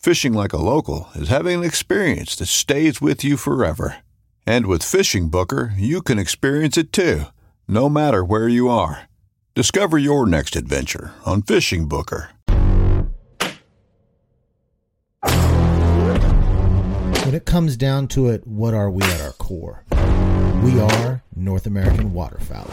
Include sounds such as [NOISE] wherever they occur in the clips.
Fishing like a local is having an experience that stays with you forever. And with Fishing Booker, you can experience it too, no matter where you are. Discover your next adventure on Fishing Booker. When it comes down to it, what are we at our core? We are North American waterfowl.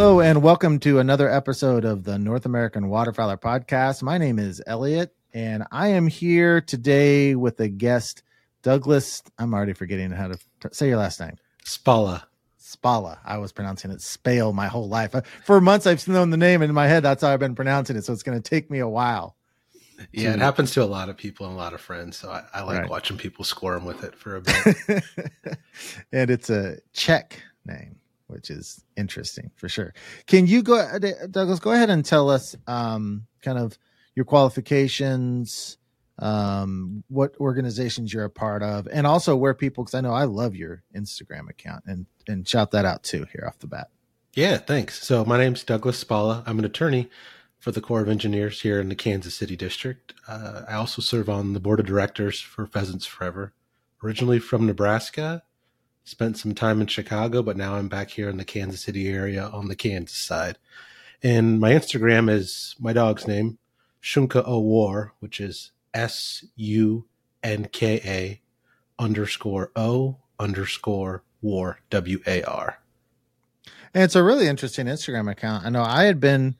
Hello, and welcome to another episode of the North American Waterfowler Podcast. My name is Elliot, and I am here today with a guest, Douglas. I'm already forgetting how to t- say your last name. Spala. Spala. I was pronouncing it Spale my whole life. Uh, For months, I've known the name in my head. That's how I've been pronouncing it. So it's going to take me a while. Yeah, it happens to a lot of people and a lot of friends. So I, I like Right. watching people squirm with it for a bit. [LAUGHS] and it's a Czech name, which is interesting for sure. Can you go, uh, Douglas? Go ahead and tell us, um, kind of your qualifications, um, what organizations you're a part of, and also where people. Because I know I love your Instagram account, and and shout that out too here off the bat. yeah, thanks. So my name's Douglas Spala. I'm an attorney for the Corps of Engineers here in the Kansas City District. Uh, I also serve on the board of directors for Pheasants Forever. Originally from Nebraska, spent some time in Chicago, but now I'm back here in the Kansas City area on the Kansas side. And my Instagram is my dog's name, Shunka O War, which is S U N K A underscore O underscore War W A R. And it's a really interesting Instagram account. I know I had been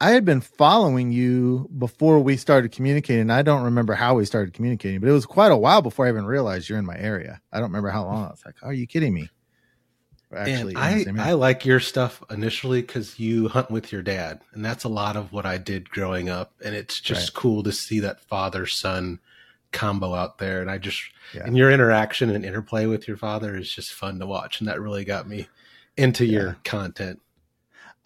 I had been following you before we started communicating. I don't remember how we started communicating, but it was quite a while before I even realized you're in my area. I don't remember how long. I was like, "Are you kidding me?" We're And I, I like your stuff initially because you hunt with your dad, and that's a lot of what I did growing up. And it's just cool to see that father son combo out there. And I just Yeah. and your interaction and interplay with your father is just fun to watch, and that really got me into Yeah. your content.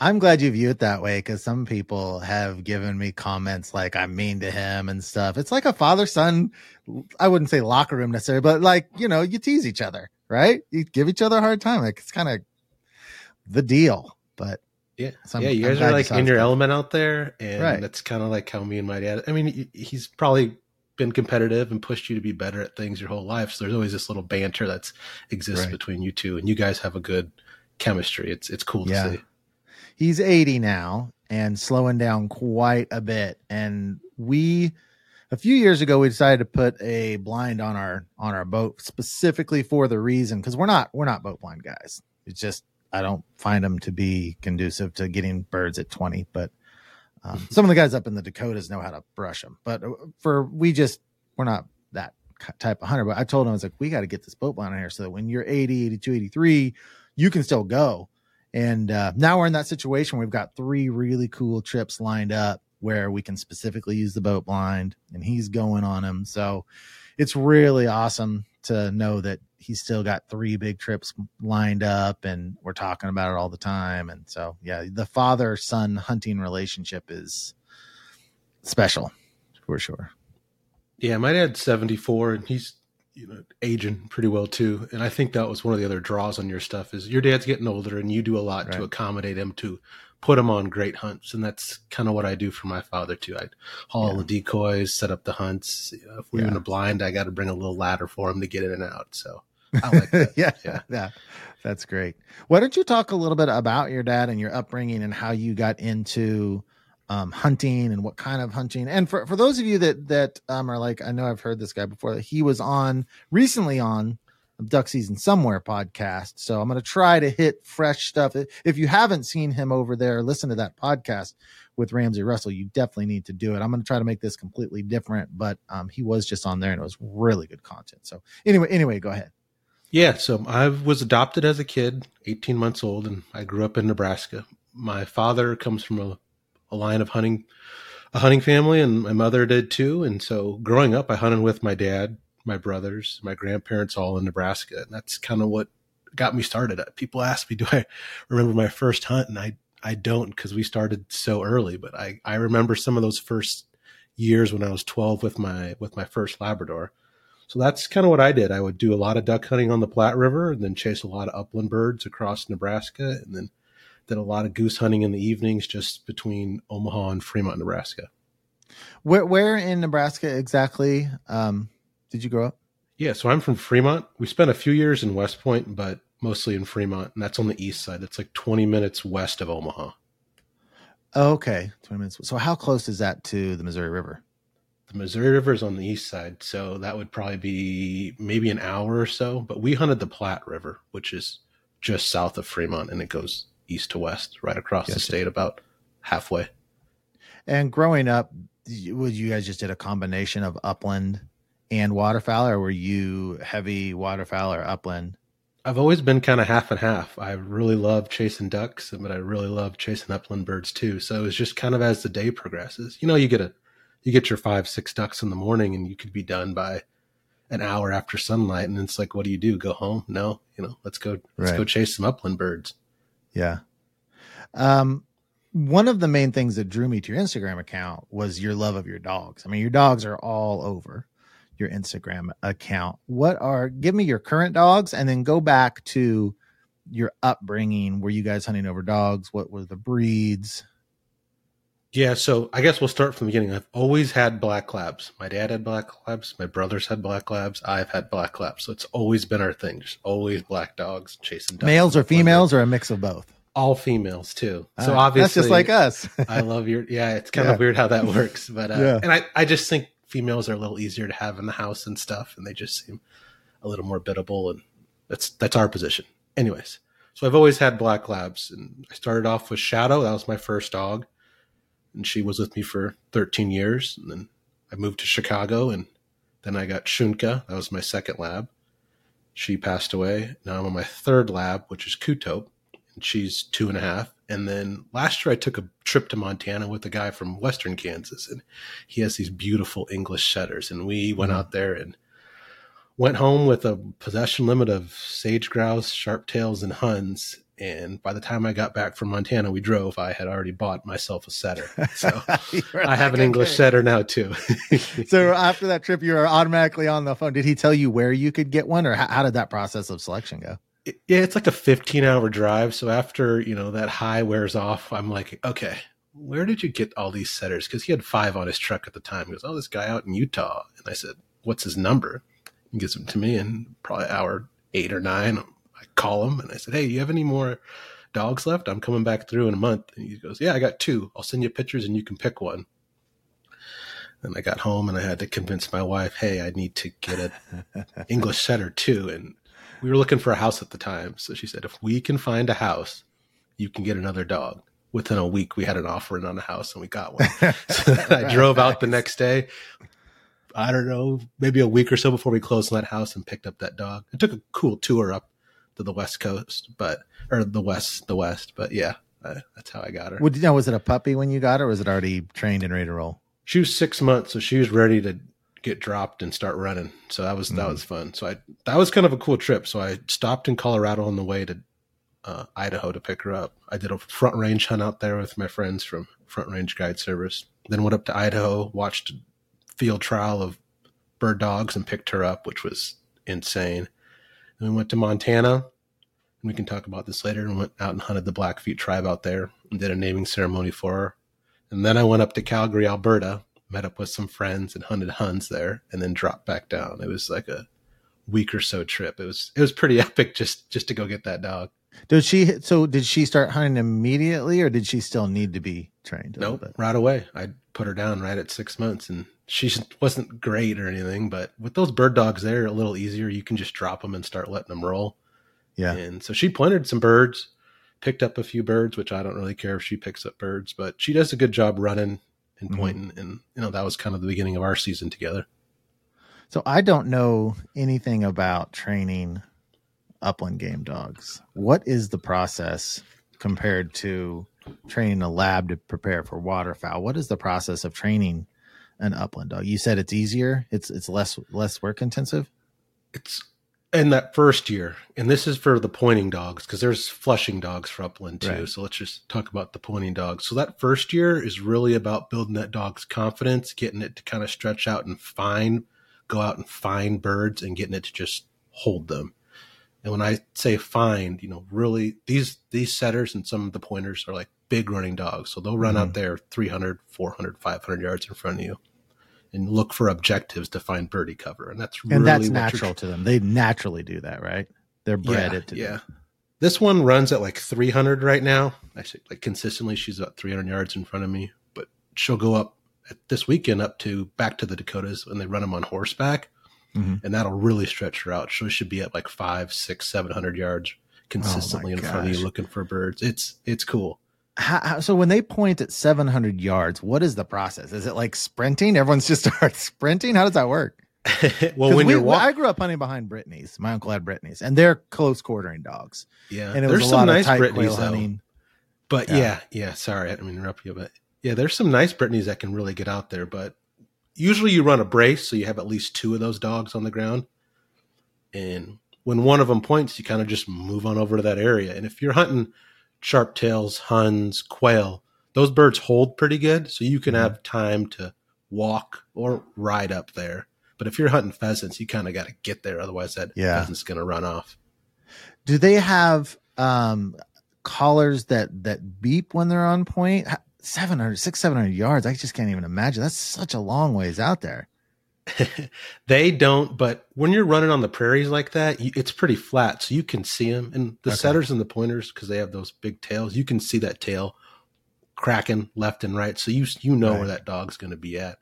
I'm glad you view it that way because some people have given me comments like I'm mean to him and stuff. It's like a father son. I wouldn't say locker room necessarily, but like you know, you tease each other, right? You give each other a hard time. Like it's kind of the deal. But Yeah, So yeah, You guys are like in your stuff. element out there, and Right. that's kind of like how me and my dad. I mean, he's probably been competitive and pushed you to be better at things your whole life. So there's always this little banter that's exists Right. between you two, and you guys have a good chemistry. It's it's cool Yeah. to see. He's 80 now and slowing down quite a bit. And we a few years ago we decided to put a blind on our on our boat specifically for the reason because we're not we're not boat blind guys. It's just i don't find them to be conducive to getting birds at 20 but um, some of the guys up in the dakotas know how to brush them but uh, for we just we're not that type of hunter but i told him i was like we got to get this boat blind on here so that when you're 80 82 83 you can still go and uh, now we're in that situation. We've got three really cool trips lined up where we can specifically use the boat blind, and he's going on them. So it's really awesome to know that he's still got three big trips lined up, and we're talking about it all the time. And so, yeah, the father son hunting relationship is special for sure. Yeah, my dad's 74 and he's you know aging pretty well too. And I think that was one of the other draws on your stuff is your dad's getting older and you do a lot right. to accommodate him to put him on great hunts. And that's kind of what I do for my father too. I haul yeah. the decoys, set up the hunts. You know, if we're yeah. in a blind, I got to bring a little ladder for him to get in and out. So I like [LAUGHS] that. yeah, yeah, [LAUGHS] yeah. That's great. Why don't you talk a little bit about your dad and your upbringing and how you got into um, hunting and what kind of hunting. And for, for those of you that that um, are like, I know I've heard this guy before. That he was on recently on Duck Season Somewhere podcast. So I'm going to try to hit fresh stuff. If you haven't seen him over there, listen to that podcast with Ramsey Russell. You definitely need to do it. I'm going to try to make this completely different, but um, he was just on there and it was really good content. So anyway, anyway, go ahead. Yeah, so I was adopted as a kid, 18 months old, and I grew up in Nebraska. My father comes from a a line of hunting, a hunting family, and my mother did too. And so growing up, I hunted with my dad, my brothers, my grandparents, all in Nebraska, and that's kind of what got me started. Uh, people ask me, "Do I remember my first hunt?" And I I don't because we started so early. But I I remember some of those first years when I was 12 with my with my first Labrador. So that's kind of what I did. I would do a lot of duck hunting on the Platte River and then chase a lot of upland birds across Nebraska and then did a lot of goose hunting in the evenings just between Omaha and Fremont, Nebraska. Where where in Nebraska exactly um, did you grow up? Yeah, so I'm from Fremont. We spent a few years in West Point, but mostly in Fremont, and that's on the east side. That's like 20 minutes west of Omaha. Okay, 20 minutes. So how close is that to the Missouri River? The Missouri River is on the east side, so that would probably be maybe an hour or so. But we hunted the Platte River, which is just south of Fremont, and it goes east to west, right across the state, about halfway. And growing up, would you guys just did a combination of upland and waterfowl, or were you heavy waterfowl or upland? I've always been kind of half and half. I really love chasing ducks, but I really love chasing upland birds too. So it was just kind of as the day progresses. You know, you get a you get your five, six ducks in the morning and you could be done by an hour after sunlight. And it's like, what do you do? Go home? No, you know, let's go let's right. go chase some upland birds. Yeah. Um, one of the main things that drew me to your Instagram account was your love of your dogs. I mean, your dogs are all over your Instagram account. What are, give me your current dogs and then go back to your upbringing. Were you guys hunting over dogs? What were the breeds? Yeah, so I guess we'll start from the beginning. I've always had black labs. My dad had black labs. My brothers had black labs. I've had black labs. So it's always been our thing. Just always black dogs chasing dogs. Males or females or a mix of both? All females too. So uh, obviously, that's just like us. [LAUGHS] I love your. Yeah, it's kind yeah. of weird how that works, but uh, yeah. and I I just think females are a little easier to have in the house and stuff, and they just seem a little more biddable, and that's that's our position. Anyways, so I've always had black labs, and I started off with Shadow. That was my first dog and she was with me for 13 years. And then I moved to Chicago, and then I got Shunka. That was my second lab. She passed away. Now I'm on my third lab, which is Kutope, and she's two and a half. And then last year I took a trip to Montana with a guy from Western Kansas, and he has these beautiful English setters. And we went mm-hmm. out there and went home with a possession limit of sage grouse, sharp tails, and huns. And by the time I got back from Montana, we drove. I had already bought myself a setter, [LAUGHS] so I have an English setter now too. [LAUGHS] so after that trip, you were automatically on the phone. Did he tell you where you could get one, or how, how did that process of selection go? It, yeah, it's like a 15 hour drive. So after you know that high wears off, I'm like, okay, where did you get all these setters? Because he had five on his truck at the time. He goes, oh, this guy out in Utah, and I said, what's his number? He gives them to me, and probably hour eight or nine, call him and I said, Hey, you have any more dogs left? I'm coming back through in a month. And he goes, Yeah, I got two. I'll send you pictures and you can pick one. And I got home and I had to convince my wife, Hey, I need to get an [LAUGHS] English setter too. And we were looking for a house at the time. So she said, If we can find a house, you can get another dog. Within a week, we had an offering on a house and we got one. [LAUGHS] [LAUGHS] so I drove out the next day, I don't know, maybe a week or so before we closed on that house and picked up that dog. It took a cool tour up to the west coast, but or the west, the west. But yeah, uh, that's how I got her. Would know? Was it a puppy when you got her? or Was it already trained and ready to roll? She was six months, so she was ready to get dropped and start running. So that was mm-hmm. that was fun. So I that was kind of a cool trip. So I stopped in Colorado on the way to uh, Idaho to pick her up. I did a front range hunt out there with my friends from Front Range Guide Service. Then went up to Idaho, watched a field trial of bird dogs, and picked her up, which was insane. And we went to Montana, and we can talk about this later. And went out and hunted the Blackfeet tribe out there and did a naming ceremony for her. And then I went up to Calgary, Alberta, met up with some friends and hunted huns there, and then dropped back down. It was like a week or so trip. It was it was pretty [LAUGHS] epic just just to go get that dog. Did she? So did she start hunting immediately, or did she still need to be trained? Nope, right away. I put her down right at six months, and she wasn't great or anything. But with those bird dogs, they're a little easier. You can just drop them and start letting them roll. Yeah. And so she pointed some birds, picked up a few birds, which I don't really care if she picks up birds, but she does a good job running and mm-hmm. pointing. Mm-hmm. And you know that was kind of the beginning of our season together. So I don't know anything about training upland game dogs. What is the process compared to training a lab to prepare for waterfowl? What is the process of training an upland dog? You said it's easier. It's it's less less work intensive. It's in that first year, and this is for the pointing dogs because there's flushing dogs for upland too. Right. So let's just talk about the pointing dogs. So that first year is really about building that dog's confidence, getting it to kind of stretch out and find, go out and find birds, and getting it to just hold them. And when I say find, you know, really these these setters and some of the pointers are like big running dogs. So they'll run mm-hmm. out there 300, 400, 500 yards in front of you and look for objectives to find birdie cover. And that's and that's natural to them. They naturally do that, right? They're bred yeah, to yeah. This one runs at like 300 right now. I say like consistently she's about 300 yards in front of me, but she'll go up this weekend up to back to the Dakotas when they run them on horseback mm-hmm. and that'll really stretch her out. She should be at like five, six, seven hundred yards consistently oh in front of you looking for birds. It's it's cool. How, how, so when they point at 700 yards, what is the process? Is it like sprinting? Everyone's [LAUGHS] just starts sprinting. How does that work? [LAUGHS] well, when we, you're I grew up hunting behind Brittany's. My uncle had Brittany's, and they're close quartering dogs. Yeah, and it there's some nice Brittany's hunting. But yeah. yeah, yeah. Sorry, I didn't interrupt you, but yeah, there's some nice Brittany's that can really get out there. But usually you run a brace, so you have at least two of those dogs on the ground. And when one of them points, you kind of just move on over to that area. And if you're hunting sharp tails, huns, quail, those birds hold pretty good, so you can mm-hmm. have time to walk or ride up there. But if you're hunting pheasants, you kind of got to get there, otherwise that yeah. pheasant's going to run off. Do they have um, collars that that beep when they're on point? 700, 600, 700 yards. I just can't even imagine. That's such a long ways out there. [LAUGHS] they don't, but when you're running on the prairies like that, you, it's pretty flat, so you can see them. And the okay. setters and the pointers, because they have those big tails, you can see that tail cracking left and right, so you you know right. where that dog's going to be at.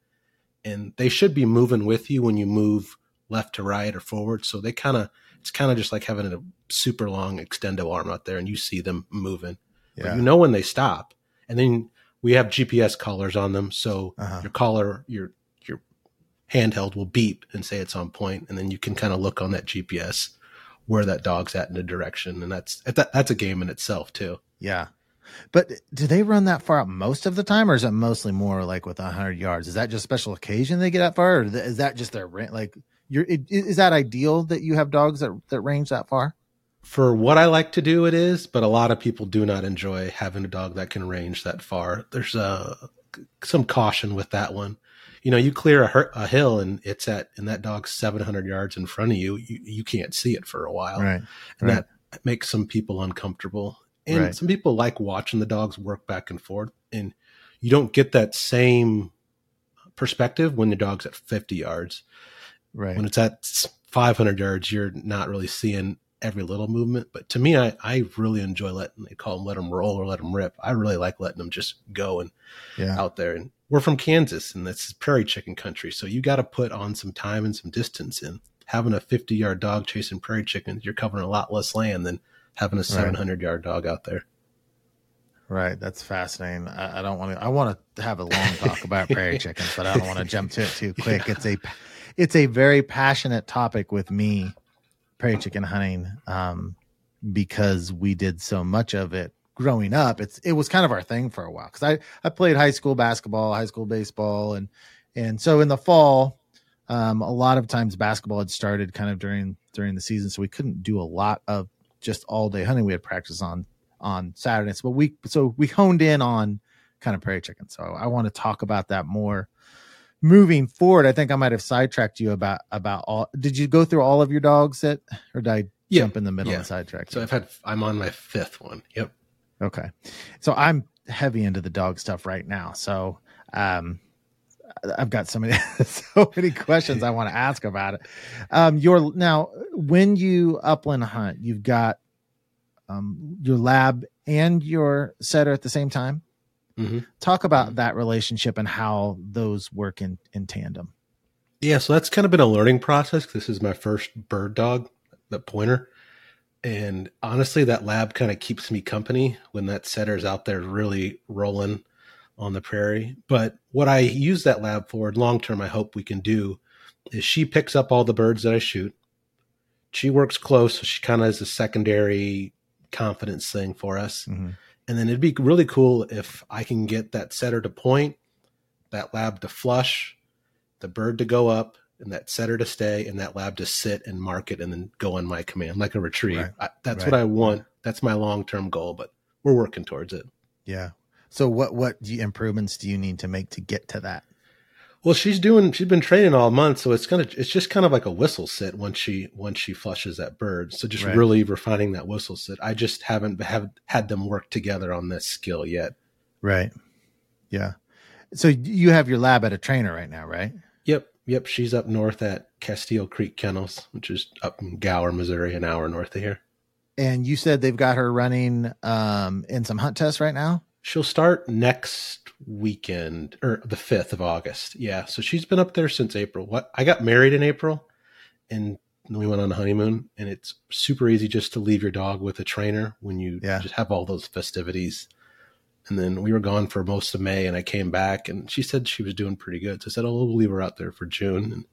And they should be moving with you when you move left to right or forward. So they kind of it's kind of just like having a super long extendo arm out there, and you see them moving. Yeah. But you know when they stop, and then we have GPS collars on them, so uh-huh. your collar, your handheld will beep and say it's on point, and then you can kind of look on that GPS where that dog's at in a direction, and that's that's a game in itself too. Yeah, but do they run that far out most of the time, or is it mostly more like with hundred yards? Is that just special occasion they get that far, or is that just their like? You're, is that ideal that you have dogs that that range that far? for what I like to do, it is, but a lot of people do not enjoy having a dog that can range that far. There's uh, some caution with that one. You know, you clear a, a hill and it's at, and that dog's 700 yards in front of you, you, you can't see it for a while. Right. And right. that makes some people uncomfortable. And right. some people like watching the dogs work back and forth. And you don't get that same perspective when the dog's at 50 yards. Right. When it's at 500 yards, you're not really seeing every little movement. But to me, I, I really enjoy letting they call them let them roll or let them rip. I really like letting them just go and yeah. out there. And we're from Kansas, and this is prairie chicken country, so you got to put on some time and some distance. And having a 50 yard dog chasing prairie chickens, you're covering a lot less land than having a 700 right. yard dog out there. Right, that's fascinating. I, I don't want to. I want to have a long talk about prairie [LAUGHS] chickens, but I don't want to jump to it too quick. It's a, it's a very passionate topic with me prairie chicken hunting um, because we did so much of it growing up. It's it was kind of our thing for a while because I I played high school basketball, high school baseball, and and so in the fall, Um, a lot of times basketball had started kind of during during the season, so we couldn't do a lot of just all day hunting. We had practice on on Saturdays, but we so we honed in on kind of prairie chicken. So I want to talk about that more moving forward. I think I might have sidetracked you about about all. Did you go through all of your dogs that, or did I Yeah, jump in the middle yeah. and sidetrack? So? I've had I'm on my fifth one. Yep. Okay. So I'm heavy into the dog stuff right now. So um I've got so many [LAUGHS] so many questions I want to [LAUGHS] ask about it. Um your now when you upland hunt, you've got um your lab and your setter at the same time. Mhm. Talk about that relationship and how those work in in tandem. Yeah, so that's kind of been a learning process. This is my first bird dog, the pointer. And honestly, that lab kind of keeps me company when that setter's out there really rolling on the prairie. But what I use that lab for long term, I hope we can do is she picks up all the birds that I shoot. She works close, so she kind of is a secondary confidence thing for us. Mhm. And then it'd be really cool if I can get that setter to point, that lab to flush, the bird to go up, and that setter to stay, and that lab to sit and mark it and then go on my command like a retrieve. Right. I, that's Right. what I want. That's my long term goal, but we're working towards it. Yeah. So what what improvements do you need to make to get to that? Well, she's doing. She's been training all month, so it's kind of. It's just kind of like a whistle sit once she once she flushes that bird. So just Right. really refining that whistle sit. I just haven't have had them work together on this skill yet. Right. Yeah. So you have your lab at a trainer right now, right? Yep, yep. She's up north at Castile Creek Kennels, which is up in Gower, Missouri, an hour north of here. And you said they've got her running um, in some hunt tests right now. She'll start next weekend or the 5th of August. Yeah. So she's been up there since April. What I got married in April and we went on a honeymoon and it's super easy just to leave your dog with a trainer when you Yeah. just have all those festivities. And then we were gone for most of May and I came back and she said she was doing pretty good. So I said, Oh, we'll leave her out there for June. And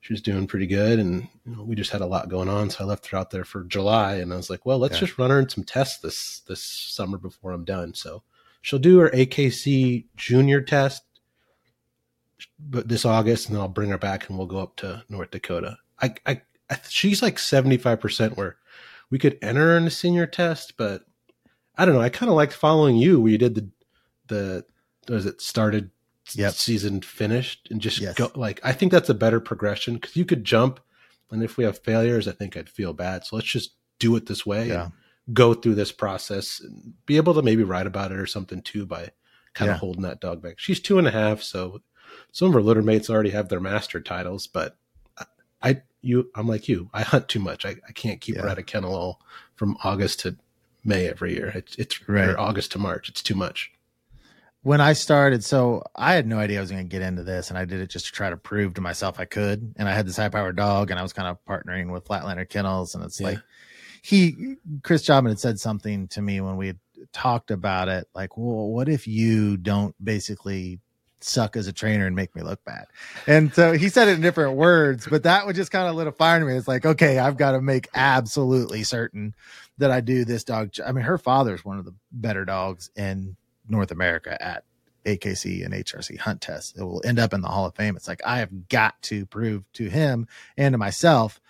she was doing pretty good. And you know, we just had a lot going on. So I left her out there for July and I was like, well, let's Yeah. just run her in some tests this, this summer before I'm done. So she'll do her AKC junior test but this August and then I'll bring her back and we'll go up to North Dakota. I, I, I she's like 75% where we could enter in the senior test, but I don't know. I kind of liked following you where you did the, the, was it started Yep. season finished and just Yes. go like, I think that's a better progression because you could jump. And if we have failures, I think I'd feel bad. So let's just do it this way Yeah. and go through this process and be able to maybe write about it or something too by kind Yeah. of holding that dog back. She's two and a half, so some of her litter mates already have their master titles, but I, I you I'm like you. I hunt too much. I, I can't keep her Yeah. at a kennel all from August to May every year. It's it's Right. August to March. It's too much. When I started, so I had no idea I was going to get into this, and I did it just to try to prove to myself I could. And I had this high powered dog, and I was kind of partnering with Flatlander Kennels, and it's Yeah. like he, Chris Jobman had said something to me when we talked about it, like, well, what if you don't basically suck as a trainer and make me look bad? And so he said it in different words, but that would just kind of lit a fire in me. It's like, okay, I've got to make absolutely certain that I do this dog. I mean, her father's one of the better dogs in North America at AKC and HRC hunt tests. It will end up in the Hall of Fame. It's like I have got to prove to him and to myself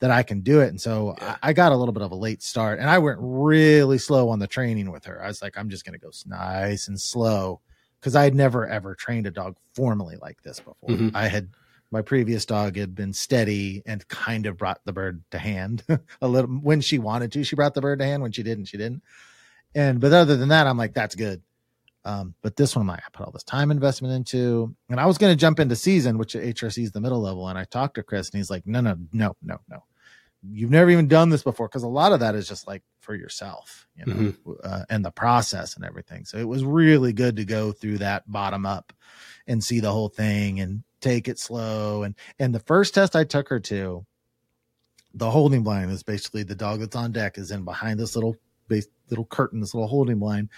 that I can do it. And so Yeah. I, I got a little bit of a late start and I went really slow on the training with her. I was like, I'm just going to go nice and slow because I had never ever trained a dog formally like this before. Mhm. I had my previous dog had been steady and kind of brought the bird to hand [LAUGHS] a little when she wanted to. She brought the bird to hand when she didn't, she didn't. And but other than that, I'm like, that's good. Um, but this one, I'm like, I put all this time investment into, and I was going to jump into season, which HRC is the middle level. And I talked to Chris, and he's like, no, no, no, no, no. You've never even done this before, because a lot of that is just like for yourself, you know, uh, and the process and everything. So it was really good to go through that bottom up and see the whole thing and take it slow. And and the first test I took her to, the holding blind is basically the dog that's on deck is in behind this little base, little curtain, this little holding blind,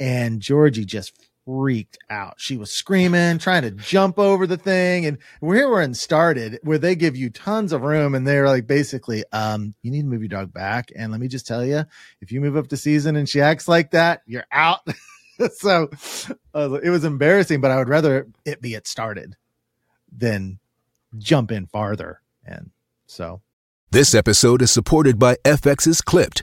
and Georgie just freaked out. She was screaming, trying to jump over the thing, and we're we're in started where they give you tons of room, and they're like basically, um, you need to move your dog back. And let me just tell you, if you move up to season and she acts like that, you're out. [LAUGHS] so uh, it was embarrassing, but I would rather it be it started than jump in farther. And so This episode is supported by FX's Clipped,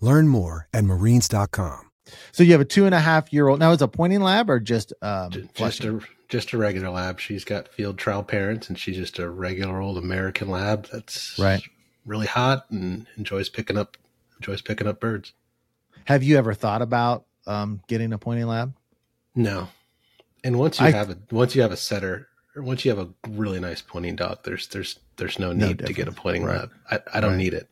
Learn more at marines.com. so you have a two and a half year old now Is a pointing lab or just um just flushing? a just a regular lab. She's got field trial parents, and she's just a regular old American lab that's Right. really hot and enjoys picking up enjoys picking up birds. have you ever thought about um getting a pointing lab? No, and once you I- have a once you have a setter, or once you have a really nice pointing dog, there's there's there's no No need to get a pointing Right. lab. I, I don't Right. need it,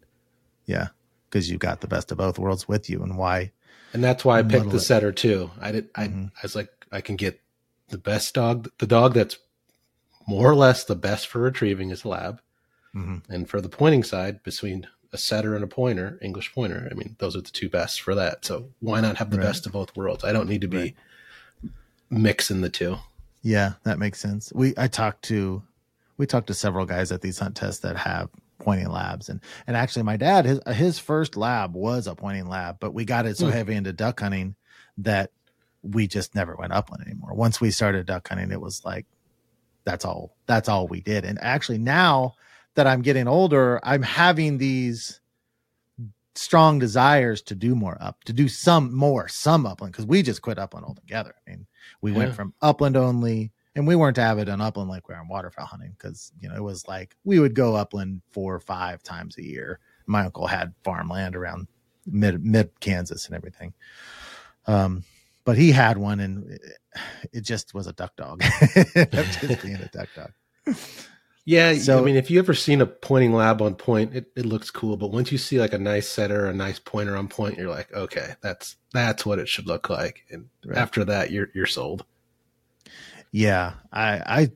Yeah. Because you got the best of both worlds with you and why and that's why I picked the it. setter too. I did. I Mhm. I was like, I can get the best dog, the dog that's more or less the best for retrieving is a lab. Mhm. And for the pointing side, between a setter and a pointer, English pointer, I mean, those are the two best for that. So why not have the Right. best of both worlds? I don't need to be Right. mixing the two. Yeah, that makes sense. We I talked to we talked to several guys at these hunt tests that have pointing labs and and actually my dad his his first lab was a pointing lab, but we got it so Hmm. heavy into duck hunting that we just never went upland anymore. Once we started duck hunting, it was like that's all that's all we did. And actually now that I'm getting older, I'm having these strong desires to do more up, to do some more, some upland, because we just quit upland altogether. I mean, we went from upland only, and we weren't avid on upland like we are on waterfowl hunting because you know it was like we would go upland four or five times a year. My uncle had farmland around mid mid Kansas and everything. Um, but he had one, and it, it just was a duck dog. [LAUGHS] Just being a duck dog. Yeah, So- I mean, if you ever seen a pointing lab on point, it, it looks cool. But once you see like a nice setter, a nice pointer on point, you're like, okay, that's that's what it should look like. And Right. after that, you're you're sold. Yeah, I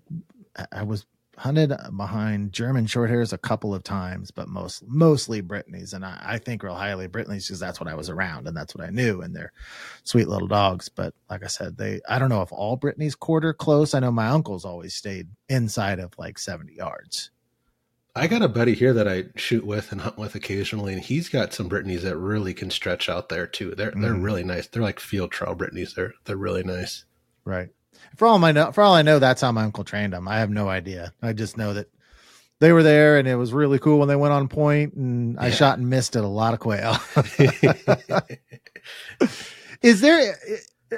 I I was hunted behind German short hairs a couple of times, but most mostly Brittany's, and I, I think real highly Brittany's because that's what I was around and that's what I knew, and they're sweet little dogs. But like I said, they I don't know if all Brittany's quarter close. I know my uncle's always stayed inside of like seventy yards. I got a buddy here that I shoot with and hunt with occasionally, and he's got some Brittany's that really can stretch out there too. They're they're Mm. really nice. They're like field trial Brittany's. They're they're really nice. Right. For all I know, for all I know, that's how my uncle trained them. I have no idea. I just know that they were there, and it was really cool when they went on point, and I shot and missed at a lot of quail. [LAUGHS] is there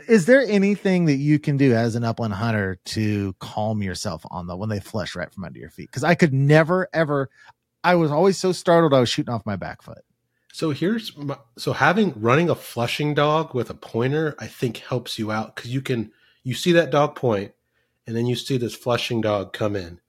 is there anything that you can do as an upland hunter to calm yourself on the when they flush right from under your feet? Because I could never ever. I was always so startled. I was shooting off my back foot. So here's my, so having running a flushing dog with a pointer, I think helps you out because you can you see that dog point, and then you see this flushing dog come in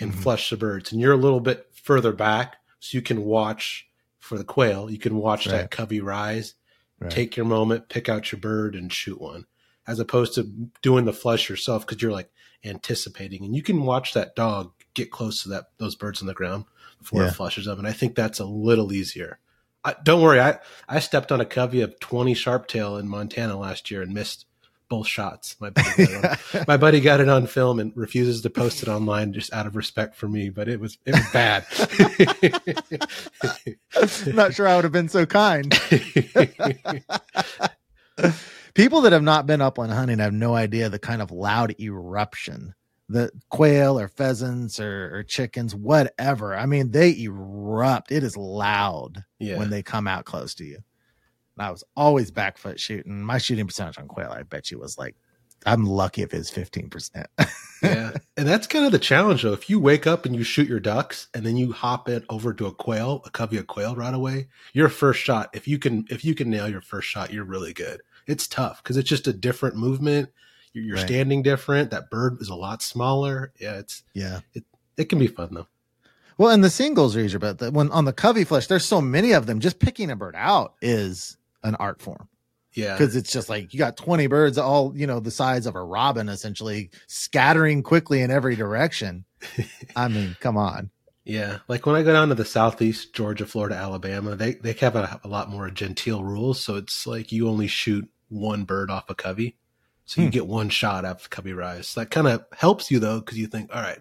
and Mhm. flush the birds, and you're a little bit further back, so you can watch for the quail. You can watch Right. that covey rise, Right. take your moment, pick out your bird, and shoot one, as opposed to doing the flush yourself because you're like anticipating, and you can watch that dog get close to that those birds on the ground before Yeah. it flushes them, and I think that's a little easier. I, don't worry, I I stepped on a covey of twenty sharptail in Montana last year and missed both shots. My buddy, got it on, [LAUGHS] my buddy got it on film and refuses to post it online just out of respect for me, but it was it was bad. [LAUGHS] Not sure I would have been so kind. [LAUGHS] People that have not been upland hunting have no idea the kind of loud eruption that quail or pheasants or, or chickens, whatever. I mean, they erupt. It is loud yeah. when they come out close to you. I was always back foot shooting. My shooting percentage on quail, I bet you, was like I'm lucky if it's 15%. yeah. [LAUGHS] And that's kind of the challenge though. If you wake up and you shoot your ducks and then you hop it over to a quail, a covey of quail right away, your first shot, if you can if you can nail your first shot, you're really good. It's tough because it's just a different movement. You're, you're Right. standing different. That bird is a lot smaller. Yeah, it's yeah. it can be fun though. Well, and the singles are easier, but the, when on the covey flesh, there's so many of them. Just picking a bird out is an art form Yeah. because it's just like you got 20 birds, all you know, the size of a robin, essentially scattering quickly in every direction. [LAUGHS] I mean, come on. Yeah, like when I go down to the southeast, Georgia, Florida, Alabama, they they have a, a lot more genteel rules. So it's like you only shoot one bird off a covey, so you Hmm. get one shot after covey rise. That kind of helps you though, because you think, all right,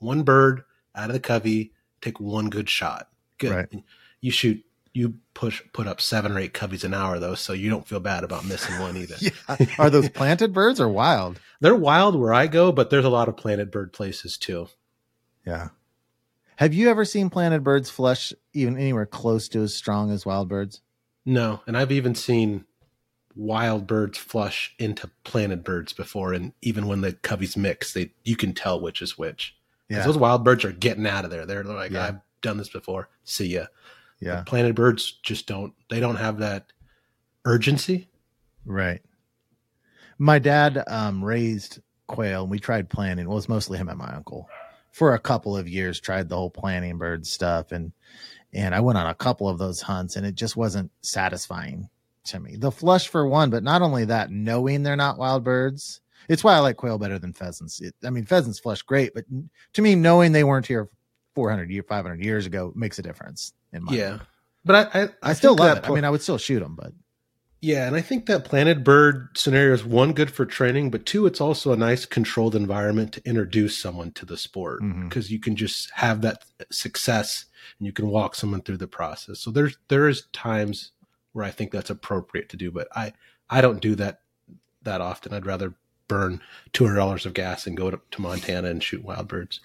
one bird out of the covey, take one good shot. Good. Right. You shoot, you push put up seven or eight coveys an hour though, so you don't feel bad about missing one either. [LAUGHS] Yeah. Are those planted birds or wild? They're wild where I go, but there's a lot of planted bird places too. Yeah. Have you ever seen planted birds flush even anywhere close to as strong as wild birds? No, and I've even seen wild birds flush into planted birds before, and even when the coveys mix, they you can tell which is which. 'Cause Those wild birds are getting out of there. They're like, Yeah. I've done this before. See ya. Yeah. Planted birds just don't. They don't have that urgency. Right. My dad um, raised quail and we tried planting. Well, it's mostly him and my uncle for a couple of years, tried the whole planting bird stuff. And, and I went on a couple of those hunts and it just wasn't satisfying to me. The flush for one, but not only that, knowing they're not wild birds. It's why I like quail better than pheasants. It, I mean, pheasants flush great, but to me, knowing they weren't here 400 years, 500 years ago makes a difference in my, Yeah, but I I, I still love it. I mean, I would still shoot them, but Yeah, and I think that planted bird scenario is one good for training, but two, it's also a nice controlled environment to introduce someone to the sport mm-hmm. because you can just have that success and you can walk someone through the process. So there's there is times where I think that's appropriate to do, but I I don't do that that often. I'd rather burn two hundred dollars of gas and go to, to Montana and shoot wild birds.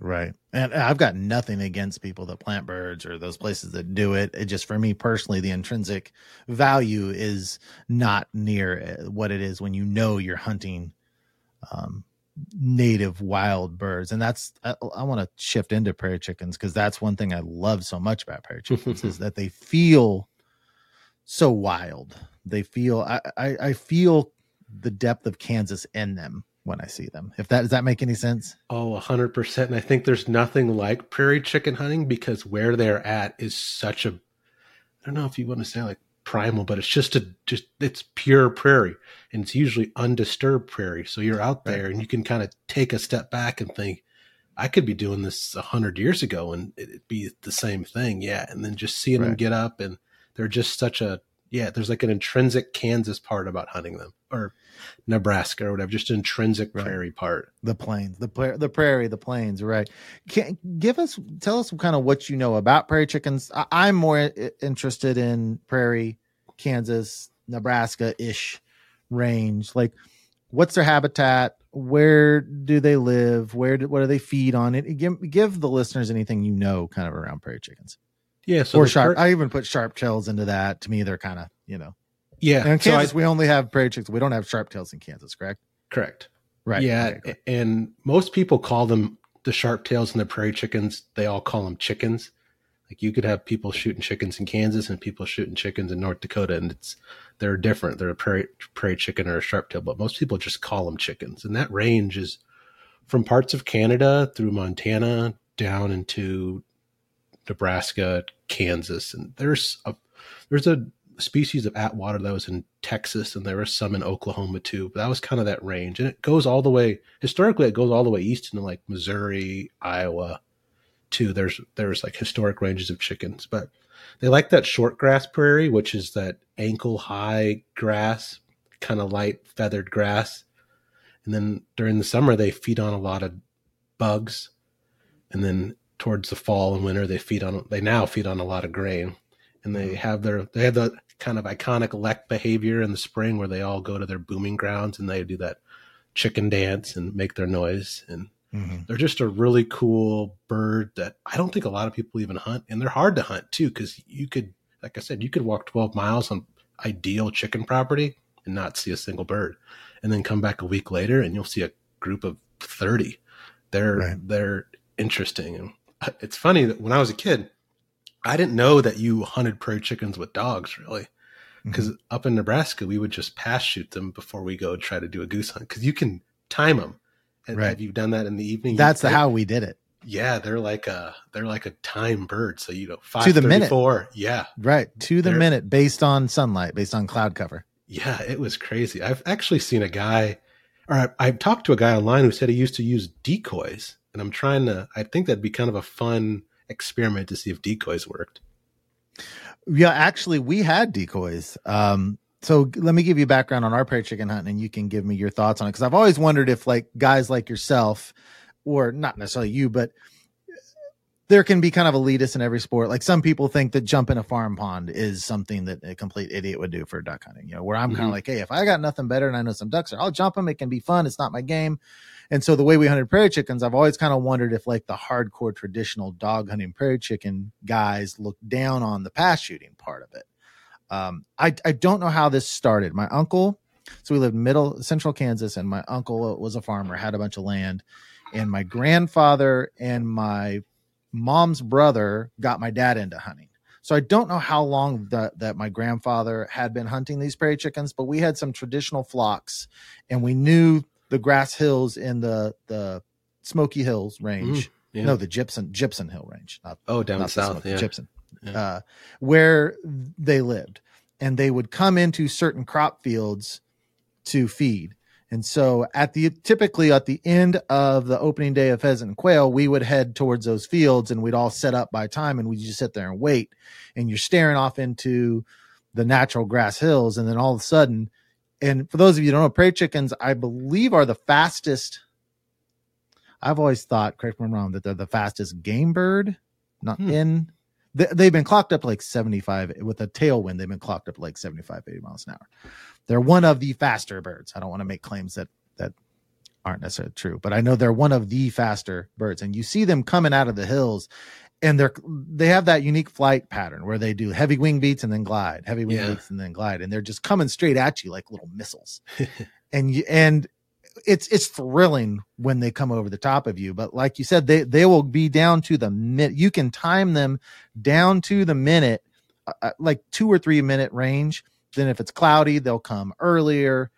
Right. And I've got nothing against people that plant birds or those places that do it. It just for me personally, the intrinsic value is not near uh, what it is when you know you're hunting um, native wild birds. And that's, I, I want to shift into prairie chickens because that's one thing I love so much about prairie chickens is [LAUGHS] that they feel so wild. They feel, I, I, I feel the depth of Kansas in them when I see them. If that, does that make any sense? Oh, a hundred percent. And I think there's nothing like prairie chicken hunting because where they're at is such a I don't know if you want to say like primal, but it's just a just it's pure prairie. And it's usually undisturbed prairie. So you're out there and you can kind of take a step back and think, I could be doing this a hundred years ago and it'd be the same thing. Yeah. And then just seeing them get up and they're just such a yeah, there's like an intrinsic Kansas part about hunting them. Or Nebraska or whatever, just intrinsic Right. prairie part. the plains the pra- the prairie the plains right. Can give us tell us kind of what you know about prairie chickens. I, i'm more interested in prairie kansas nebraska ish range. Like what's their habitat? Where do they live? Where do, what do they feed on? It give, give the listeners anything you know kind of around prairie chickens. Yeah. So or sharp i even put sharp tails into that. To me they're kind of you know yeah. and in so I- kansas we only have prairie chickens we don't have sharp tails in kansas correct correct. right Yeah, Okay, a- and most people call them the sharp tails and the prairie chickens. They all call them chickens. Like you could have people shooting chickens in Kansas and people shooting chickens in North Dakota, and it's they're different. They're a prairie prairie chicken or a sharp tail, but most people just call them chickens. And that range is from parts of Canada through Montana down into Nebraska, Kansas, and there's a there's a species of Attwater that was in Texas, and there were some in Oklahoma too. But that was kind of that range, and it goes all the way. Historically, it goes all the way east into like Missouri, Iowa, too. There's there's like historic ranges of chickens, but they like that short grass prairie, which is that ankle high grass, kind of light feathered grass. And then during the summer, they feed on a lot of bugs, and then towards the fall and winter, they feed on they now feed on a lot of grain, and they mm-hmm. have their they have the kind of iconic lek behavior in the spring where they all go to their booming grounds and they do that chicken dance and make their noise and Mhm. they're just a really cool bird that I don't think a lot of people even hunt, and they're hard to hunt too because you could, like I said, you could walk 12 miles on ideal chicken property and not see a single bird. And then come back a week later and you'll see a group of 30. They're Right. they're interesting. And it's funny that when I was a kid, I didn't know that you hunted prairie chickens with dogs really. Mm-hmm. Because up in Nebraska, we would just pass shoot them before we go try to do a goose hunt. Because you can time them. And Right. have you done that in the evening? That's how we did it. yeah, they're like a they're like a time bird. So you know, five To the minute. four. Yeah, Right. To the They're- minute based on sunlight, based on cloud cover. yeah, it was crazy. I've actually seen a guy, or I, I've talked to a guy online who said he used to use decoys, and I'm trying to. I think that'd be kind of a fun experiment to see if decoys worked. Yeah, actually, we had decoys. Um, so let me give you background on our prairie chicken hunting, and you can give me your thoughts on it. Because I've always wondered if, like, guys like yourself, or not necessarily you, but there can be kind of elitist in every sport. Like some people think that jumping a farm pond is something that a complete idiot would do for duck hunting. You know, where I'm kind of like, hey, if I got nothing better and I know some ducks are, I'll jump them. It can be fun. It's not my game. And so the way we hunted prairie chickens, I've always kind of wondered if like the hardcore traditional dog hunting prairie chicken guys look down on the pass shooting part of it. Um, I I don't know how this started. My uncle, so we lived middle central Kansas, and my uncle was a farmer, had a bunch of land, and my grandfather and my mom's brother got my dad into hunting. So I don't know how long that that my grandfather had been hunting these prairie chickens, but we had some traditional flocks, and we knew the grass hills in the the Smoky Hills range. Mm, yeah. No, the Gypsum Gypsum Hill range, not oh, down not south. Smoky, Yeah. Gypsum, Yeah. uh, where they lived, and they would come into certain crop fields to feed. And so, at the typically at the end of the opening day of pheasant and quail, we would head towards those fields, and we'd all set up by time, and we'd just sit there and wait. And you're staring off into the natural grass hills, and then all of a sudden, and for those of you who don't know, prairie chickens, I believe, are the fastest. I've always thought, correct me if I'm wrong, that they're the fastest game bird. Not Hmm. in. They, they've been clocked up like 75 with a tailwind. They've been clocked up like 75, 80 miles an hour. They're one of the faster birds. I don't want to make claims that that aren't necessarily true, but I know they're one of the faster birds. And you see them coming out of the hills, and they're they have that unique flight pattern where they do heavy wing beats and then glide, heavy wing Yeah. beats and then glide, and they're just coming straight at you like little missiles. [LAUGHS] and you and it's it's thrilling when they come over the top of you. But like you said, they they will be down to the minute. You can time them down to the minute, uh, uh, like two or three minute range. Then if it's cloudy, they'll come earlier.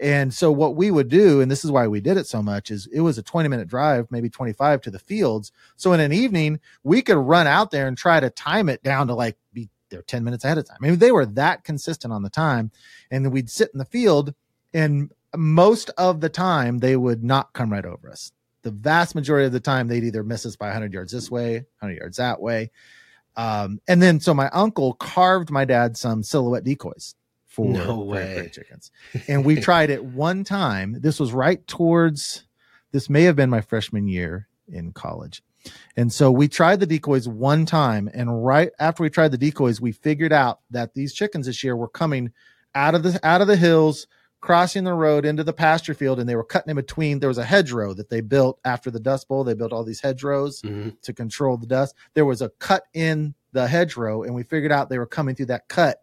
And so what we would do, and this is why we did it so much, is it was a 20 minute drive, maybe 25 to the fields. So in an evening, we could run out there and try to time it down to like be there 10 minutes ahead of time. I mean, they were that consistent on the time. And then we'd sit in the field and most of the time they would not come right over us. The vast majority of the time they'd either miss us by 100 yards this way, 100 yards that way. Um, and then so my uncle carved my dad some silhouette decoys for No way. prairie chickens. And we tried it one time. This was right towards this may have been my freshman year in college. And so we tried the decoys one time. And right after we tried the decoys, we figured out that these chickens this year were coming out of the out of the hills, crossing the road into the pasture field, and they were cutting in between. There was a hedgerow that they built after the dust bowl. They built all these hedgerows Mhm. to control the dust. There was a cut in the hedgerow, and we figured out they were coming through that cut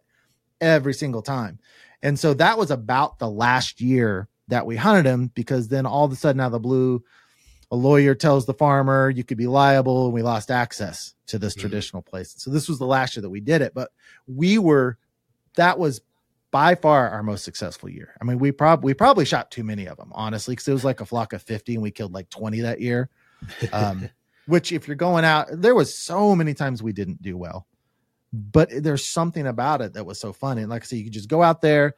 every single time. And so that was about the last year that we hunted him because then all of a sudden out of the blue, a lawyer tells the farmer you could be liable and we lost access to this Mhm. traditional place. So this was the last year that we did it, but we were that was by far our most successful year. I mean, we probably we probably shot too many of them, honestly, because it was like a flock of 50 and we killed like 20 that year. Um, [LAUGHS] which if you're going out, there was so many times we didn't do well. But there's something about it that was so fun. And like I said, you could just go out there,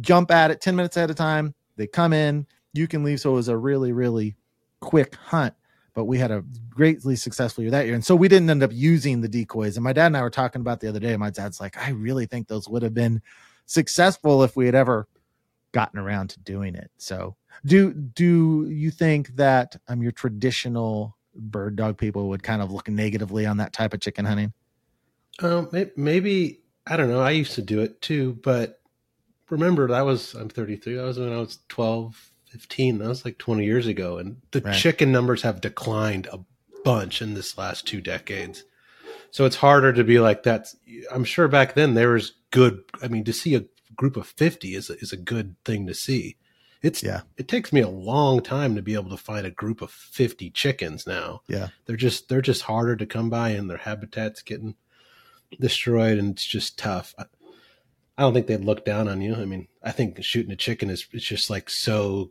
jump at it 10 minutes at a time. They come in, you can leave. So it was a really, really quick hunt. But we had a greatly successful year that year. And so we didn't end up using the decoys. And my dad and I were talking about the other day. My dad's like, I really think those would have been successful if we had ever gotten around to doing it. So do do you think that um your traditional bird dog people would kind of look negatively on that type of chicken hunting? Um, maybe I don't know. I used to do it too, but remember that was I'm 33. That was when I was 12, 15. That was like 20 years ago, and the Right. chicken numbers have declined a bunch in this last two decades. So it's harder to be like that. I'm sure back then there was good. I mean, to see a group of 50 is a, is a good thing to see. It's Yeah. it takes me a long time to be able to find a group of 50 chickens now. Yeah. They're just they're just harder to come by and their habitat's getting destroyed and it's just tough. I, I don't think they'd look down on you. I mean, I think shooting a chicken is it's just like so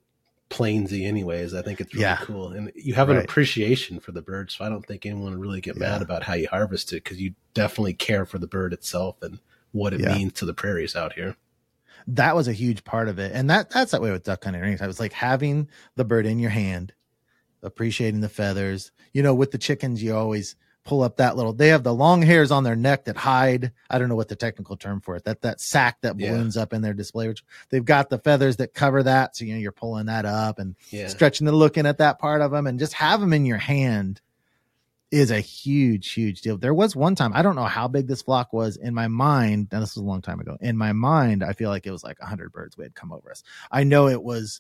plainsy anyways. I think it's really Yeah. cool. And you have an Right. appreciation for the bird, so I don't think anyone would really get mad about how you harvest it because you definitely care for the bird itself and what it Yeah. means to the prairies out here. that was a huge part of it and that that's that way with duck hunting anytime it's like having the bird in your hand appreciating the feathers you know with the chickens you always pull up that little they have the long hairs on their neck that hide i don't know what the technical term for it that that sack that Yeah. balloons up in their display which they've got the feathers that cover that so you know you're pulling that up and Yeah. stretching and looking at that part of them and just have them in your hand is a huge, huge deal. There was one time, I don't know how big this flock was in my mind. Now, this was a long time ago. In my mind, I feel like it was like 100 birds we had come over us. I know it was,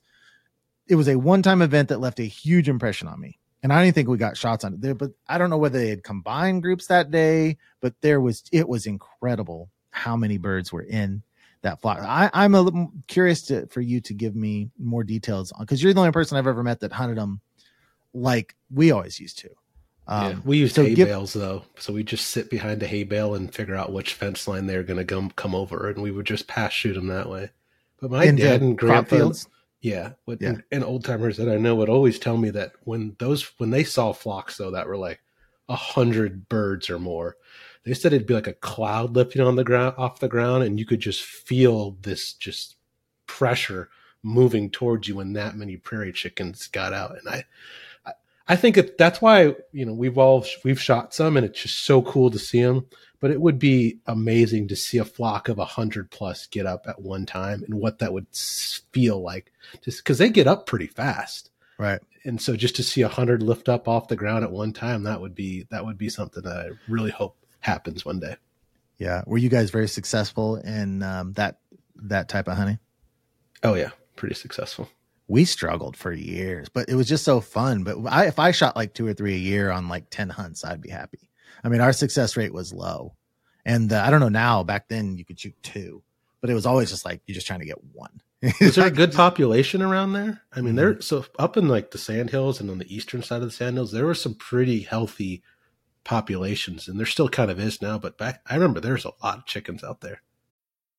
it was a one time event that left a huge impression on me. And I didn't think we got shots on it there, but I don't know whether they had combined groups that day, but there was, it was incredible how many birds were in that flock. I, I'm a little curious to, for you to give me more details on, because you're the only person I've ever met that hunted them like we always used to. Um, yeah. We use so hay give- bales though, so we just sit behind a hay bale and figure out which fence line they're going to come come over, and we would just pass shoot them that way. But my into dad and grandfield, fields. yeah, what, Yeah. and old timers that I know would always tell me that when those when they saw flocks though that were like a hundred birds or more, they said it'd be like a cloud lifting on the ground off the ground, and you could just feel this just pressure moving towards you when that many prairie chickens got out. And I, I, think it, that's why you know we've all we've shot some, and it's just so cool to see them. But it would be amazing to see a flock of a hundred plus get up at one time, and what that would feel like, just because they get up pretty fast. Right. And so, just to see a hundred lift up off the ground at one time, that would be that would be something that I really hope happens one day. Yeah. Were you guys very successful in um, that that type of hunting? Oh yeah, pretty successful. We struggled for years, but it was just so fun. But I, if I shot like two or three a year on like ten hunts, I'd be happy. I mean, our success rate was low, and uh, I don't know now. Back then, you could shoot two, but it was always just like you're just trying to get one. [LAUGHS] Is there a good [LAUGHS] population around there? I mean, there so up in like the sandhills and on the eastern side of the sandhills, there were some pretty healthy populations, and there still kind of is now. But back, I remember there's a lot of chickens out there.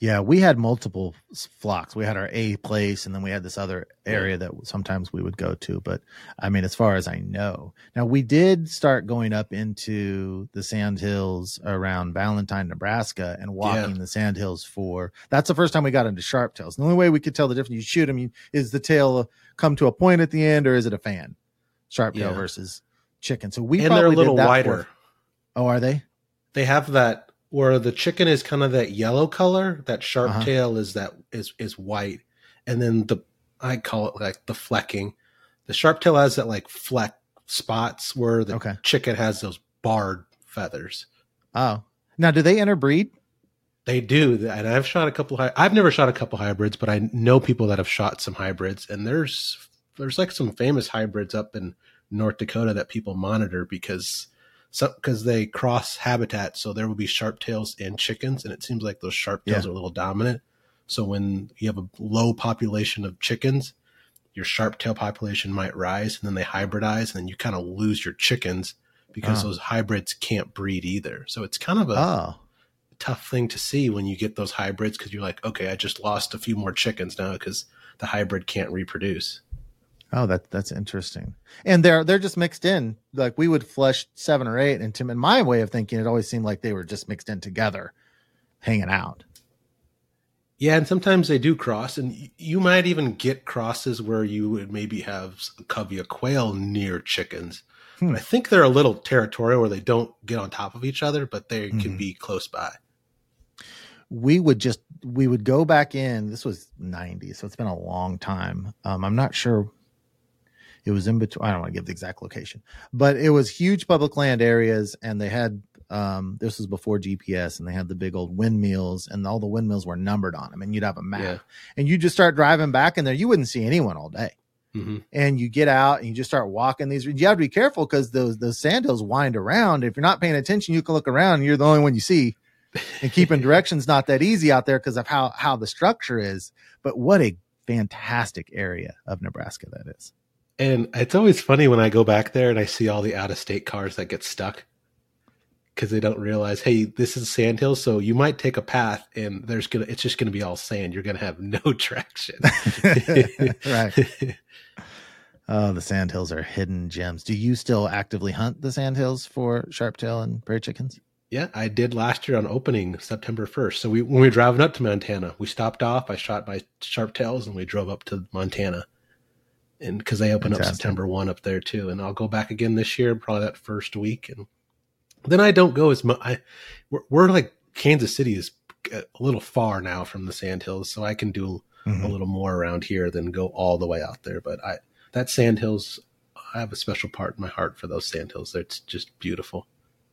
Yeah, we had multiple flocks. We had our A place, and then we had this other area that sometimes we would go to. But I mean, as far as I know, now we did start going up into the sand hills around Valentine, Nebraska, and walking the sand hills for. That's the first time we got into sharp tails. The only way we could tell the difference, you shoot them, is the tail come to a point at the end, or is it a fan? Sharp tail Yeah. versus chicken. So we and probably they're a little wider. for- oh, are they? They have that where the chicken is kind of that yellow color. That sharp Uh-huh. tail is that is is white, and then the I call it like the flecking. The sharp tail has that like fleck spots where the Okay. chicken has those barred feathers. Oh, now do they interbreed? They do, and I've shot a couple. I've never shot a couple hybrids, but I know people that have shot some hybrids, and there's there's like some famous hybrids up in North Dakota that people monitor because because they cross habitat, so there will be sharp tails and chickens, and it seems like those sharp tails Yeah. are a little dominant. So when you have a low population of chickens, your sharp tail population might rise, and then they hybridize, and then you kind of lose your chickens because Oh. those hybrids can't breed either. So it's kind of a Oh, tough thing to see when you get those hybrids because you're like, okay, I just lost a few more chickens now because the hybrid can't reproduce. Oh, that that's interesting. And they're they're just mixed in. Like we would flush seven or eight, and to in my way of thinking, it always seemed like they were just mixed in together, hanging out. Yeah, and sometimes they do cross, and you might even get crosses where you would maybe have a covey of quail near chickens. Hmm. I think they're a little territorial where they don't get on top of each other, but they mm-hmm. can be close by. We would just we would go back in. This was ninety, so it's been a long time. Um, I'm not sure it was in between. I don't want to give the exact location, but it was huge public land areas, and they had um, this was before GPS, and they had the big old windmills, and all the windmills were numbered on them, and you'd have a map, yeah. and you just start driving back in there, you wouldn't see anyone all day. Mm-hmm. And you get out and you just start walking these. You have to be careful because those those sandhills wind around. If you're not paying attention, you can look around and you're the only one you see. And keeping [LAUGHS] directions not that easy out there because of how how the structure is. But what a fantastic area of Nebraska that is. And it's always funny when I go back there and I see all the out of state cars that get stuck because they don't realize, hey, this is sandhill, so you might take a path and there's gonna it's just gonna be all sand. You're gonna have no [LAUGHS] traction. [LAUGHS] right. [LAUGHS] Oh, the sandhills are hidden gems. Do you still actively hunt the sandhills for sharptail and prairie chickens? Yeah, I did last year on opening September 1st. So we when we were driving up to Montana, we stopped off, I shot my sharptails and we drove up to Montana and because they open Fantastic. up September one up there too, and I'll go back again this year, probably that first week, and then I don't go as much. I we're, we're, like Kansas City is a little far now from the Sandhills, so I can do mm-hmm. a little more around here than go all the way out there. But I that Sandhills, I have a special part in my heart for those Sandhills. It's just beautiful.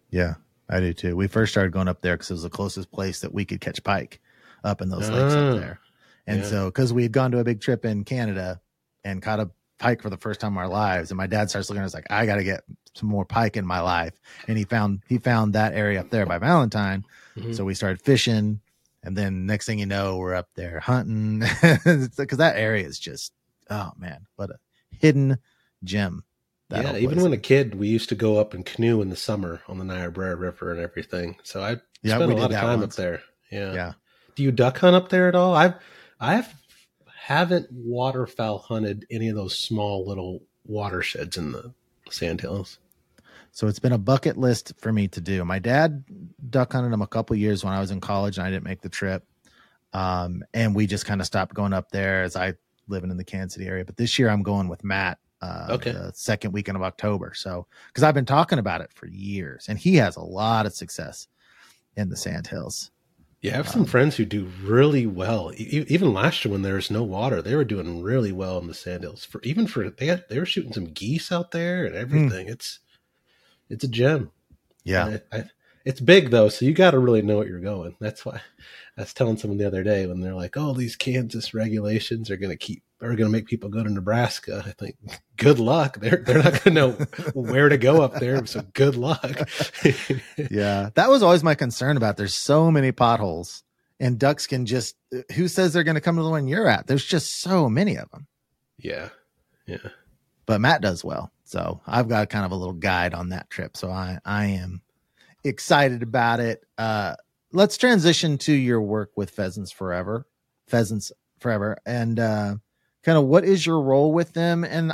Yeah, I do too. We first started going up there because it was the closest place that we could catch pike up in those lakes up ah, there. And yeah. so, because we had gone to a big trip in Canada and caught a pike for the first time in our lives. And my dad starts looking at us like, I got to get some more pike in my life. And he found, he found that area up there by Valentine. Mm-hmm. So we started fishing. And then next thing you know, we're up there hunting [LAUGHS] because that area is just, oh man, what a hidden gem. yeah, even when a kid, we used to go up and canoe in the summer on the Niobrara River and everything. So I yeah, spent a lot of time once. up there. Yeah. Yeah. Do you duck hunt up there at all? I've I've haven't waterfowl hunted any of those small little watersheds in the sandhills. So it's been a bucket list for me to do. My dad duck hunted them a couple years when I was in college and I didn't make the trip. Um, and we just kind of stopped going up there as I living in the Kansas City area. But this year I'm going with Matt. Uh, okay. The second weekend of October. So, because I've been talking about it for years, and he has a lot of success in the Sandhills. Yeah, I have some um, friends who do really well. E- even last year when there was no water, they were doing really well in the sandhills. For even for they had, they were shooting some geese out there and hmm. everything. Mm. It's it's a gem. Yeah, I, I, it's big though, so you got to really know what you're going. That's why I was telling someone the other day when they're like, "Oh, these Kansas regulations are going to keep are going to make people go to Nebraska." I think, good luck. They're they're not going to know where to go up there, so good luck. [LAUGHS] yeah, that was always my concern about. There's so many potholes, and ducks can just. Who says they're going to come to the one you're at? There's just so many of them. Yeah, yeah. But Matt does well, so I've got kind of a little guide on that trip. So I I am excited about it. Uh, let's transition to your work with Pheasants Forever, Pheasants Forever, and uh, kind of what is your role with them? And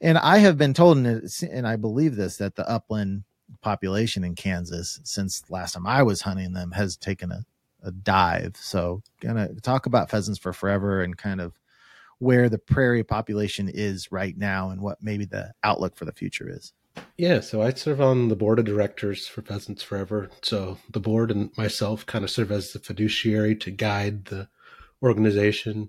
and I have been told, and and I believe this, that the upland population in Kansas since last time I was hunting them has taken a, a dive. So, gonna talk about Pheasants for Forever and kind of where the prairie population is right now and what maybe the outlook for the future is. Yeah, so I serve on the board of directors for Pheasants Forever. So the board and myself kind of serve as the fiduciary to guide the organization,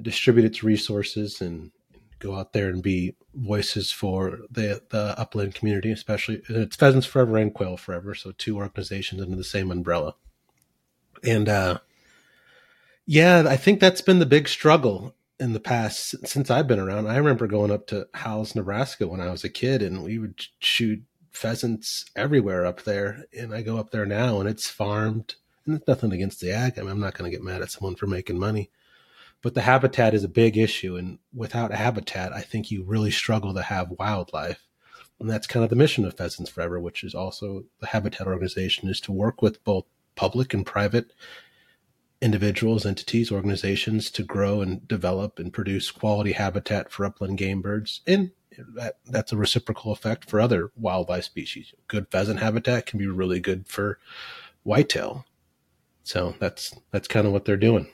distribute its resources, and go out there and be voices for the the upland community, especially it's Pheasants Forever and Quail Forever, so two organizations under the same umbrella. And uh, yeah, I think that's been the big struggle in the past since I've been around. I remember going up to Howells, Nebraska when I was a kid, and we would shoot pheasants everywhere up there. And I go up there now, and it's farmed. And it's nothing against the ag. I mean, I'm not going to get mad at someone for making money, but the habitat is a big issue. And without habitat, I think you really struggle to have wildlife. And that's kind of the mission of Pheasants Forever, which is also the habitat organization, is to work with both public and private individuals, entities, organizations to grow and develop and produce quality habitat for upland game birds. And that, that's a reciprocal effect for other wildlife species. Good pheasant habitat can be really good for whitetail. So that's that's kind of what they're doing.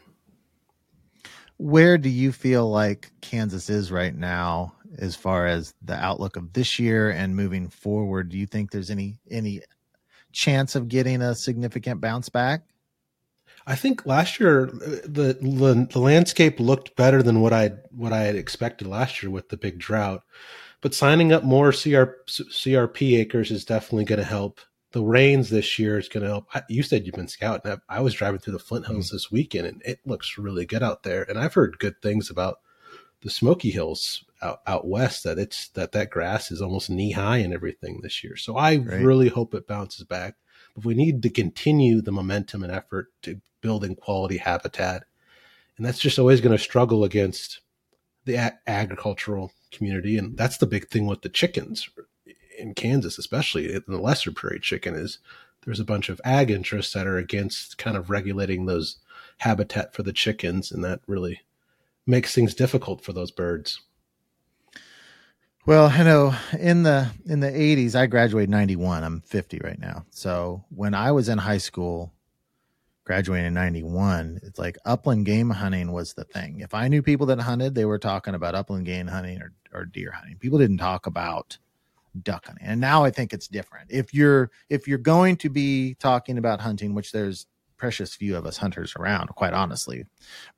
Where do you feel like Kansas is right now as far as the outlook of this year and moving forward? Do you think there's any any chance of getting a significant bounce back? I think last year the, the, the landscape looked better than what I what I had expected last year with the big drought. But signing up more CR, CRP acres is definitely going to help. The rains this year is going to help. You said you've been scouting. I, I was driving through the Flint Hills mm-hmm. this weekend, and it looks really good out there. And I've heard good things about the Smoky Hills out, out west. That it's that that grass is almost knee high and everything this year. So I right. really hope it bounces back. But we need to continue the momentum and effort to building quality habitat. And that's just always going to struggle against the ag- agricultural community. And that's the big thing with the chickens in Kansas, especially in the lesser prairie chicken, is there's a bunch of ag interests that are against kind of regulating those habitat for the chickens. And that really makes things difficult for those birds. Well, I know in the in the 80s I graduated 91. I'm 50 right now. So when I was in high school, graduating in 91 it's like upland game hunting was the thing. If i knew people that hunted they were talking about upland game hunting or, or deer hunting. People didn't talk about duck hunting. And now i think it's different. If you're if you're going to be talking about hunting which there's precious few of us hunters around quite honestly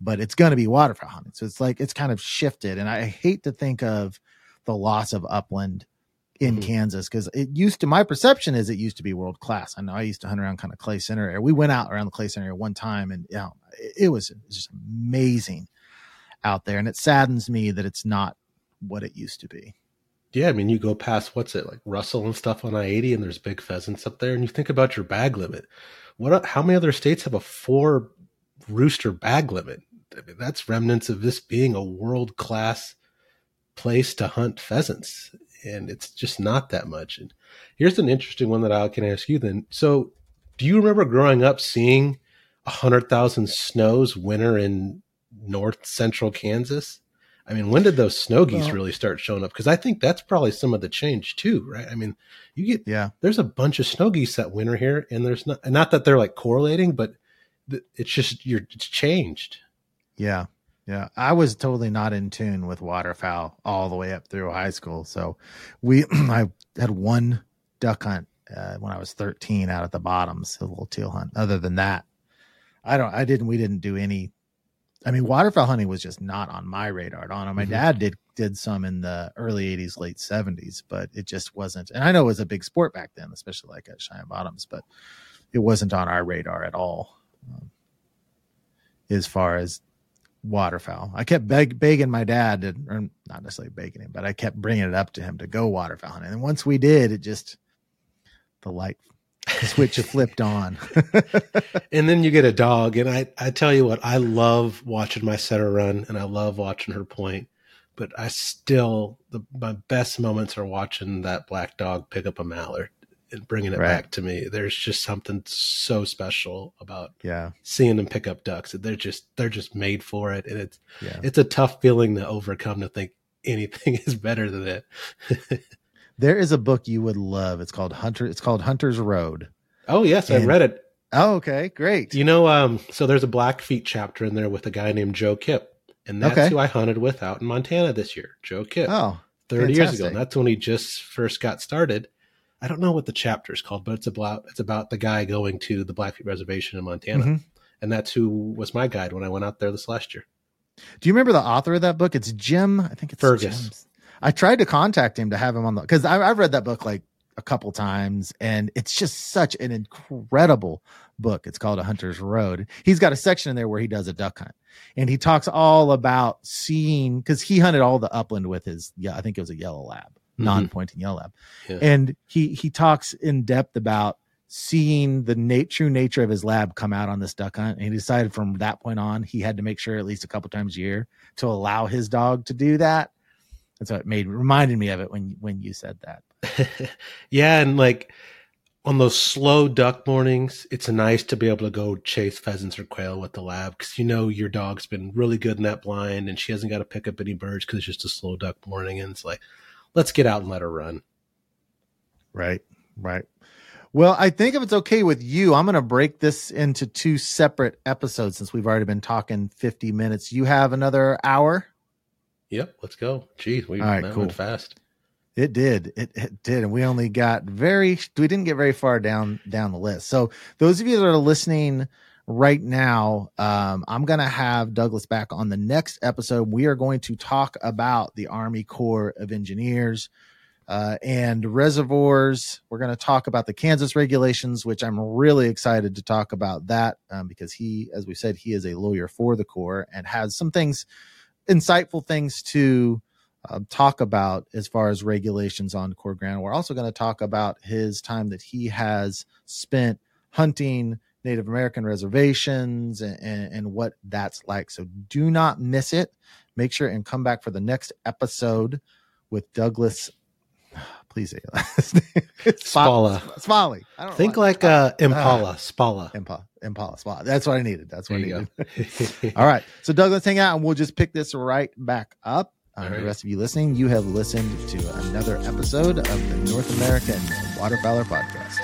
but it's going to be waterfowl hunting. So it's like it's kind of shifted. And i hate to think of the loss of upland in mm-hmm. Kansas because it used to my perception is it used to be world class. I know I used to hunt around kind of Clay Center area. We went out around the Clay Center area one time and you know, it, it was just amazing out there. And it saddens me that it's not what it used to be. Yeah, I mean, you go past what's it like Russell and stuff on I eighty, and there's big pheasants up there, and you think about your bag limit. What? How many other states have a four rooster bag limit? I mean, that's remnants of this being a world class place to hunt pheasants and it's just not that much. And here's an interesting one that I can ask you then. So, do you remember growing up seeing a hundred thousand snows winter in north central Kansas? I mean, when did those snow geese well, really start showing up? Because I think that's probably some of the change too, right? I mean, you get yeah, there's a bunch of snow geese that winter here, and there's not not that they're like correlating, but it's just you're it's changed. Yeah, yeah, I was totally not in tune with waterfowl all the way up through high school. So we, [CLEARS THROAT] I had one duck hunt uh, when I was 13 out at the bottoms, a little teal hunt. Other than that, I don't, I didn't, we didn't do any. I mean, waterfowl hunting was just not on my radar at all. My mm-hmm. dad did did some in the early 80s, late 70s, but it just wasn't. And I know it was a big sport back then, especially like at Cheyenne Bottoms, but it wasn't on our radar at all. Um, as far as waterfowl. I kept beg- begging my dad, to, or not necessarily begging him, but I kept bringing it up to him to go waterfowl hunting. And once we did, it just the light switch [LAUGHS] flipped on. [LAUGHS] and then you get a dog, and I I tell you what, I love watching my setter run, and I love watching her point. But I still the my best moments are watching that black dog pick up a mallard and bringing it right. back to me. There's just something so special about yeah seeing them pick up ducks. They're just they're just made for it, and it's yeah. it's a tough feeling to overcome to think anything [LAUGHS] is better than it. [LAUGHS] there is a book you would love. It's called Hunter. It's called Hunter's Road. Oh yes, and, I read it. Oh okay, great. You know, um, so there's a Blackfeet chapter in there with a guy named Joe Kipp, and that's okay. who I hunted with out in Montana this year. Joe Kipp. Oh. 30 fantastic. years ago. And that's when he just first got started I don't know what the chapter is called, but it's about it's about the guy going to the Blackfeet Reservation in Montana, mm-hmm. and that's who was my guide when I went out there this last year. Do you remember the author of that book? It's Jim. I think it's Fergus. Jim. I tried to contact him to have him on the because I've read that book like a couple times, and it's just such an incredible book. It's called A Hunter's Road. He's got a section in there where he does a duck hunt, and he talks all about seeing because he hunted all the upland with his yeah, I think it was a yellow lab. Mm-hmm. non-pointing yellow lab. Yeah. And he he talks in depth about seeing the nat- true nature of his lab come out on this duck hunt. And he decided from that point on, he had to make sure at least a couple times a year to allow his dog to do that. And so it made reminded me of it when when you said that. [LAUGHS] yeah, and like on those slow duck mornings, it's nice to be able to go chase pheasants or quail with the lab because you know your dog's been really good in that blind and she hasn't got to pick up any birds because it's just a slow duck morning. And it's like, let's get out and let her run. Right, right. Well, I think if it's okay with you, I'm going to break this into two separate episodes since we've already been talking 50 minutes. You have another hour? Yep, let's go. Geez, we right, that cool. went fast. It did. It, it did. And we only got very we didn't get very far down down the list. So those of you that are listening right now, um, I'm gonna have Douglas back on the next episode. We are going to talk about the Army Corps of Engineers uh, and reservoirs. We're going to talk about the Kansas regulations, which I'm really excited to talk about that um, because he, as we said, he is a lawyer for the Corps and has some things, insightful things to uh, talk about as far as regulations on Corps ground. We're also going to talk about his time that he has spent hunting Native American reservations and, and, and what that's like. So do not miss it. Make sure and come back for the next episode with Douglas. [SIGHS] Please say last [LAUGHS] name. Spala. Smalley. I don't Think like uh, Impala, Spala. Impala. Impala. Spala. That's what I needed. That's what There I needed. [LAUGHS] All right. So Doug, let's hang out and we'll just pick this right back up. Um, All The right. rest of you listening, you have listened to another episode of the North American Waterfowler Podcast.